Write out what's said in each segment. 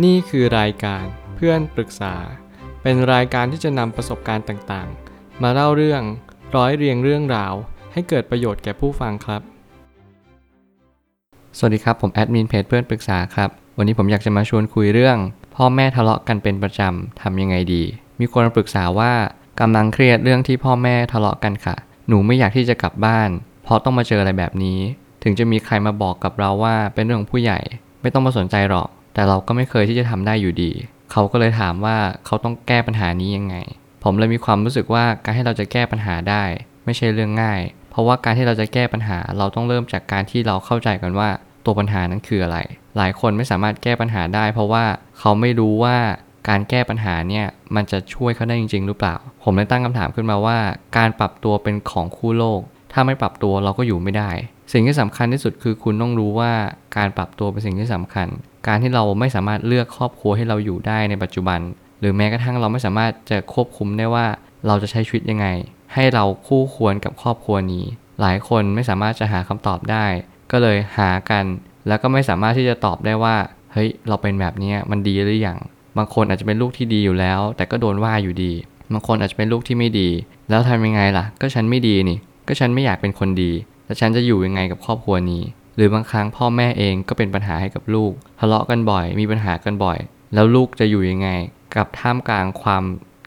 นี่คือรายการเพื่อนปรึกษา เป็นรายการที่จะนำประสบการณ์ต่างๆ มาเล่าเรื่องร้อยเรียงเรื่องราว ให้เกิดประโยชน์แก่ผู้ฟังครับ สวัสดีครับ ผมแอดมินเพจเพื่อนปรึกษาครับ วันนี้ผมอยากจะมาชวนคุยเรื่อง พ่อแม่ทะเลาะกันเป็นประจำทำยังไงดี มีคนปรึกษาว่ากำลังเครียดเรื่องที่พ่อแม่ทะเลาะกันค่ะ หนูไม่อยากที่จะกลับบ้าน เพราะต้องมาเจออะไรแบบนี้ ถึงจะมีใครมาบอกกับเราว่าเป็นเรื่องของผู้ใหญ่ ไม่ต้องมาสนใจหรอก แต่เราก็ไม่เคยที่จะทำได้อยู่ดี เขาก็เลยถามว่าเขาต้องแก้ปัญหานี้ยังไง ผมเลยมีความรู้สึกว่าการให้เราจะแก้ปัญหาได้ ไม่ใช่เรื่องง่าย เพราะว่าการที่เราจะแก้ปัญหา เราต้องเริ่มจากการที่เราเข้าใจกันว่าตัวปัญหานั้นคืออะไร หลายคนไม่สามารถแก้ปัญหาได้ เพราะว่าเขาไม่รู้ว่าการแก้ปัญหาเนี่ยมันจะช่วยเขาได้จริง ๆ หรือเปล่า ผมเลยตั้งคำถามขึ้นมาว่า การปรับตัวเป็นของคู่โลก ถ้าไม่ปรับตัวเราก็อยู่ไม่ได้ สิ่งที่สำคัญที่สุดคือคุณต้องรู้ว่าการปรับตัวเป็นสิ่งที่สำคัญ การที่เราไม่สามารถเลือกครอบครัวให้เราอยู่ได้ในปัจจุบัน หรือแม้กระทั่งเราไม่สามารถจะควบคุมได้ว่าเราจะใช้ชีวิตยังไง ให้เราคู่ควรกับครอบครัวนี้ หลายคนไม่สามารถจะหาคำตอบได้ ก็เลยหากัน แล้วก็ไม่สามารถที่จะตอบได้ว่าเฮ้ยเราเป็นแบบนี้มันดีหรือยังบางคนอาจจะเป็นลูกที่ดีอยู่แล้ว แต่ก็โดนว่าอยู่ดีบางคนอาจจะเป็นลูกที่ไม่ดี แล้วทำยังไงล่ะ ก็ฉันไม่ดีนี่ ก็ฉันไม่อยากเป็นคนดี แล้วฉันจะอยู่ยังไงกับครอบครัวนี้ หรือบางครั้งพ่อแม่เองก็เป็นปัญหาให้กับลูก ทะเลาะกันบ่อย มีปัญหากันบ่อย แล้วลูกจะอยู่ยังไง กับท่ามกลางความ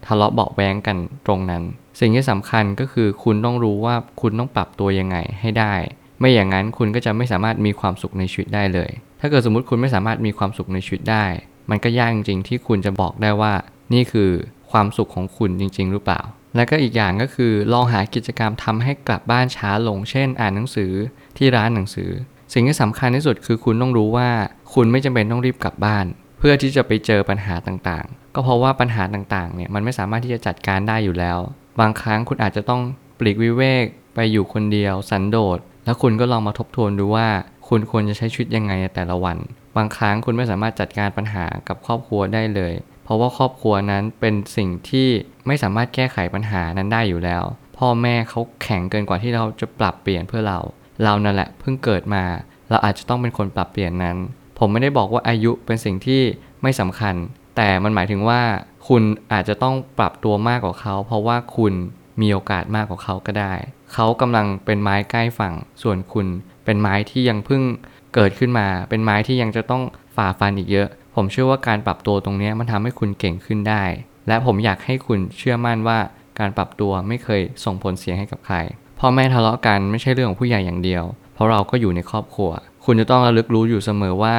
ทะเลาะเบาแวงกันตรงนั้น สิ่งที่สำคัญก็คือคุณต้องรู้ว่าคุณต้องปรับตัวยังไงให้ได้ ไม่อย่างนั้นคุณก็จะไม่สามารถมีความสุขในชีวิตได้เลย ถ้าเกิดสมมติคุณไม่สามารถมีความสุขในชีวิตได้ มันก็ยากจริงๆที่คุณจะบอกได้ว่า นี่คือความสุขของคุณจริง ๆ หรือเปล่า และก็อีกอย่างก็คือลองหากิจกรรมทำให้กลับบ้านช้าลง เช่น อ่านหนังสือที่ร้านหนังสือ สิ่งที่สำคัญที่สุดคือคุณต้องรู้ว่า คุณไม่จำเป็นต้องรีบกลับบ้าน เพื่อที่จะไปเจอปัญหาต่างๆ ก็เพราะว่าปัญหาต่างๆเนี่ยมันไม่สามารถที่จะจัดการได้อยู่แล้ว บางครั้งคุณอาจจะต้องปลีกวิเวกไปอยู่คนเดียวสันโดษ แล้วคุณก็ลองมาทบทวนดูว่าคุณควรจะใช้ชีวิตยังไงในแต่ละวัน บางครั้งคุณไม่สามารถจัดการปัญหากับครอบครัวได้เลย เพราะว่าครอบครัวนั้นเป็นสิ่งที่ไม่สามารถแก้ไขปัญหานั้นได้อยู่แล้ว พ่อแม่เขาแข็งเกินกว่าที่เราจะปรับเปลี่ยนเพื่อเรา เรานั่นแหละเพิ่งเกิดมา เราอาจจะต้องเป็นคนปรับเปลี่ยนนั้น ผมไม่ได้บอกว่าอายุเป็นสิ่งที่ไม่สำคัญ แต่มันหมายถึงว่า คุณอาจจะต้องปรับตัวมากกว่าเขา เพราะว่าคุณมีโอกาสมากกว่าเขาก็ได้ เขากำลังเป็นไม้ใกล้ฝั่ง ส่วนคุณเป็นไม้ที่ยังเพิ่งเกิดขึ้นมา เป็นไม้ที่ยังจะต้องฝ่าฟันอีกเยอะ ผมเชื่อว่าการปรับตัวตรงนี้มันทำให้คุณเก่งขึ้นได้ และผมอยากให้คุณเชื่อมั่นว่าการปรับตัวไม่เคยส่งผลเสียให้กับใครพ่อแม่ทะเลาะกันไม่ใช่เรื่องของผู้ใหญ่อย่างเดียว เพราะเราก็อยู่ในครอบครัว คุณจะต้องระลึกรู้อยู่เสมอว่า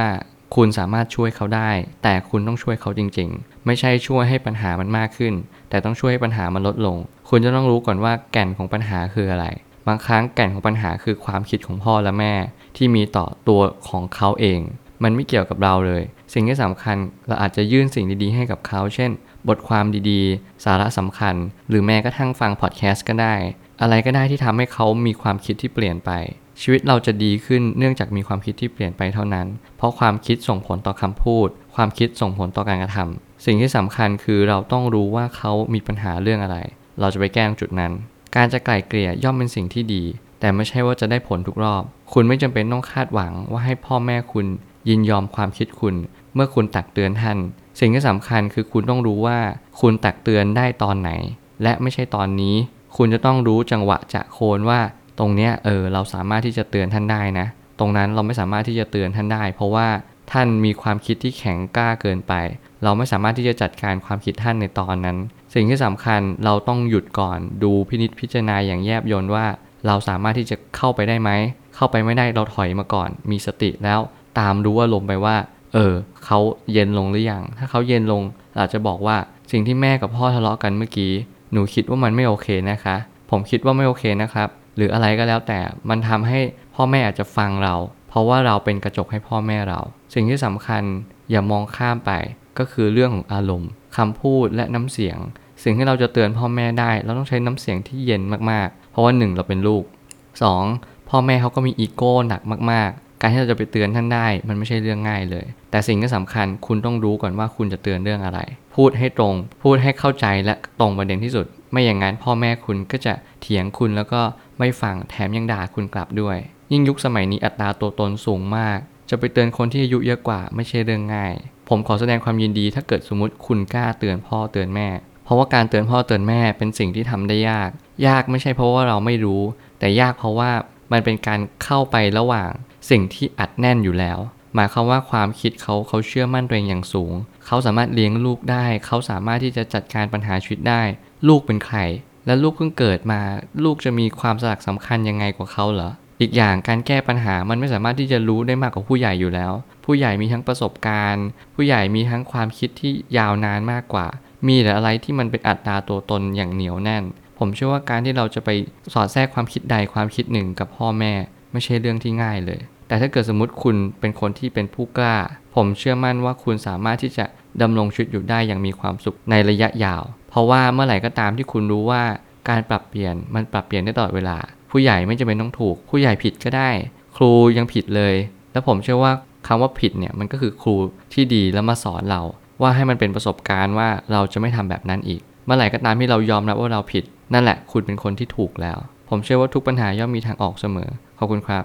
คุณสามารถช่วยเขาได้ แต่คุณต้องช่วยเขาจริง ๆ ไม่ใช่ช่วยให้ปัญหามันมากขึ้น แต่ต้องช่วยให้ปัญหามันลดลง คุณจะต้องรู้ก่อนว่าแก่นของปัญหาคืออะไร บางครั้งแก่นของปัญหาคือความคิดของพ่อและแม่ ที่มีต่อตัวของเขาเอง มันไม่เกี่ยวกับเราเลย สิ่งที่สำคัญเราอาจจะยื่นสิ่งดีๆให้กับเขา เช่น บทความดีๆ สาระสำคัญ หรือแม้กระทั่งฟังพอดแคสต์ก็ได้ อะไรก็ได้ที่ทำให้เขามีความคิดที่เปลี่ยนไป ชีวิตเราจะดีขึ้นเนื่องจากมีความคิดที่เปลี่ยนไปเท่านั้น เพราะความคิดส่งผลต่อคำพูด ความคิดส่งผลต่อการกระทำสิ่งที่สำคัญคือเราต้องรู้ว่าเขามีปัญหาเรื่องอะไร เราจะไปแก้จุดนั้น การจะไกล่เกลี่ยย่อมเป็นสิ่งที่ดี แต่ไม่ใช่ว่าจะได้ผลทุกรอบ คุณไม่จำเป็นต้องคาดหวังว่าให้พ่อแม่คุณ ยินยอมความคิดคุณ เมื่อคุณตักเตือนท่าน สิ่งที่สำคัญคือคุณต้องรู้ว่าคุณตักเตือนได้ตอนไหน และไม่ใช่ตอนนี้ คุณจะต้องรู้จังหวะจะโคนว่า ตรงเนี้ยเออเราสามารถที่จะเตือนท่านได้นะ ตรงนั้นเราไม่สามารถที่จะเตือนท่านได้ เพราะว่าท่านมีความคิดที่แข็งกล้าเกินไป เราไม่สามารถที่จะจัดการความคิดท่านในตอนนั้น สิ่งที่สำคัญเราต้องหยุดก่อนดูพินิจพิจารณาอย่างแยบยลว่า เราสามารถที่จะเข้าไปได้ไหม เข้าไปไม่ได้เราถอยมาก่อน มีสติแล้ว ตามรู้ว่าลงไปว่า เออเขาเย็นลงหรือยัง ถ้าเขาเย็นลงเราจะบอกว่าสิ่งที่แม่กับพ่อทะเลาะกันเมื่อกี้ หนูคิดว่ามันไม่โอเคนะคะ ผมคิดว่าไม่โอเคนะครับ หรืออะไรก็แล้วแต่ มันทำให้พ่อแม่อาจจะฟังเรา เพราะว่าเราเป็นกระจกให้พ่อแม่เรา สิ่งที่สำคัญอย่ามองข้ามไป ก็คือเรื่องของอารมณ์คำพูดและน้ำเสียง สิ่งที่เราจะเตือนพ่อแม่ได้ เราต้องใช้น้ำเสียงที่เย็นมากๆ เพราะว่าหนึ่งเราเป็นลูก 2. พ่อแม่เขาก็มีอีโก้หนักมากๆ การที่เราจะไปเตือนท่านได้ มันไม่ใช่เรื่องง่ายเลย แต่สิ่งที่สำคัญคุณต้องรู้ก่อนว่าคุณจะเตือนเรื่องอะไร พูดให้ตรง พูดให้เข้าใจและตรงประเด็นที่สุด ไม่อย่างนั้นพ่อแม่คุณก็จะเถียงคุณแล้วก็ไม่ฟังแถมยังด่าคุณกลับด้วย ยิ่งยุคสมัยนี้อัตราตัวตนสูงมาก จะไปเตือนคนที่อายุเยอะกว่าไม่ใช่เรื่องง่าย ผมขอแสดงความยินดีถ้าเกิดสมมติคุณกล้าเตือนพ่อเตือนแม่ เพราะว่าการเตือนพ่อเตือนแม่เป็นสิ่งที่ทำได้ยาก ยากไม่ใช่เพราะว่าเราไม่รู้ แต่ยากเพราะว่ามันเป็นการเข้าไประหว่าง สิ่งที่อัดแน่นอยู่แล้ว หมายความว่าความคิดเขาเขาเชื่อมั่นตัวเองอย่างสูง เขาสามารถเลี้ยงลูกได้ เขาสามารถที่จะจัดการปัญหาชีวิตได้ ลูกเป็นใคร และลูกเพิ่งเกิดมา ลูกจะมีความสลักสำคัญยังไงกว่าเขาเหรออีกอย่างการแก้ปัญหามันไม่สามารถที่จะรู้ได้มากกว่าผู้ใหญ่อยู่แล้ว ผู้ใหญ่มีทั้งประสบการณ์ ผู้ใหญ่มีทั้งความคิดที่ยาวนานมากกว่า มีแต่อะไรที่มันเป็นอัตราตัวตนอย่างเหนียวแน่น ผมเชื่อว่าการที่เราจะไปสอดแทรกความคิดใดความคิดหนึ่งกับพ่อแม่ ไม่ใช่เรื่องที่ง่ายเลย แต่ถ้าเกิดสมมติคุณเป็นคนที่เป็นผู้กล้า ผมเชื่อมั่นว่าคุณสามารถที่จะดำรงชีวิตอยู่ได้อย่างมีความสุขในระยะยาว เพราะว่าเมื่อไหร่ก็ตามที่คุณรู้ว่าการปรับเปลี่ยนมันปรับเปลี่ยนได้ตลอดเวลา ผู้ใหญ่ไม่จำเป็นต้องถูก ผู้ใหญ่ผิดก็ได้ ครูยังผิดเลย แล้วผมเชื่อว่าคำว่าผิดเนี่ยมันก็คือครูที่ดีแล้วมาสอนเรา ว่าให้มันเป็นประสบการณ์ว่าเราจะไม่ทำแบบนั้นอีก เมื่อไหร่ก็ตามที่เรายอมรับว่าเราผิด นั่นแหละคุณเป็นคนที่ถูกแล้ว ผมเชื่อว่าทุกปัญหาย่อมมีทางออกเสมอขอบคุณครับ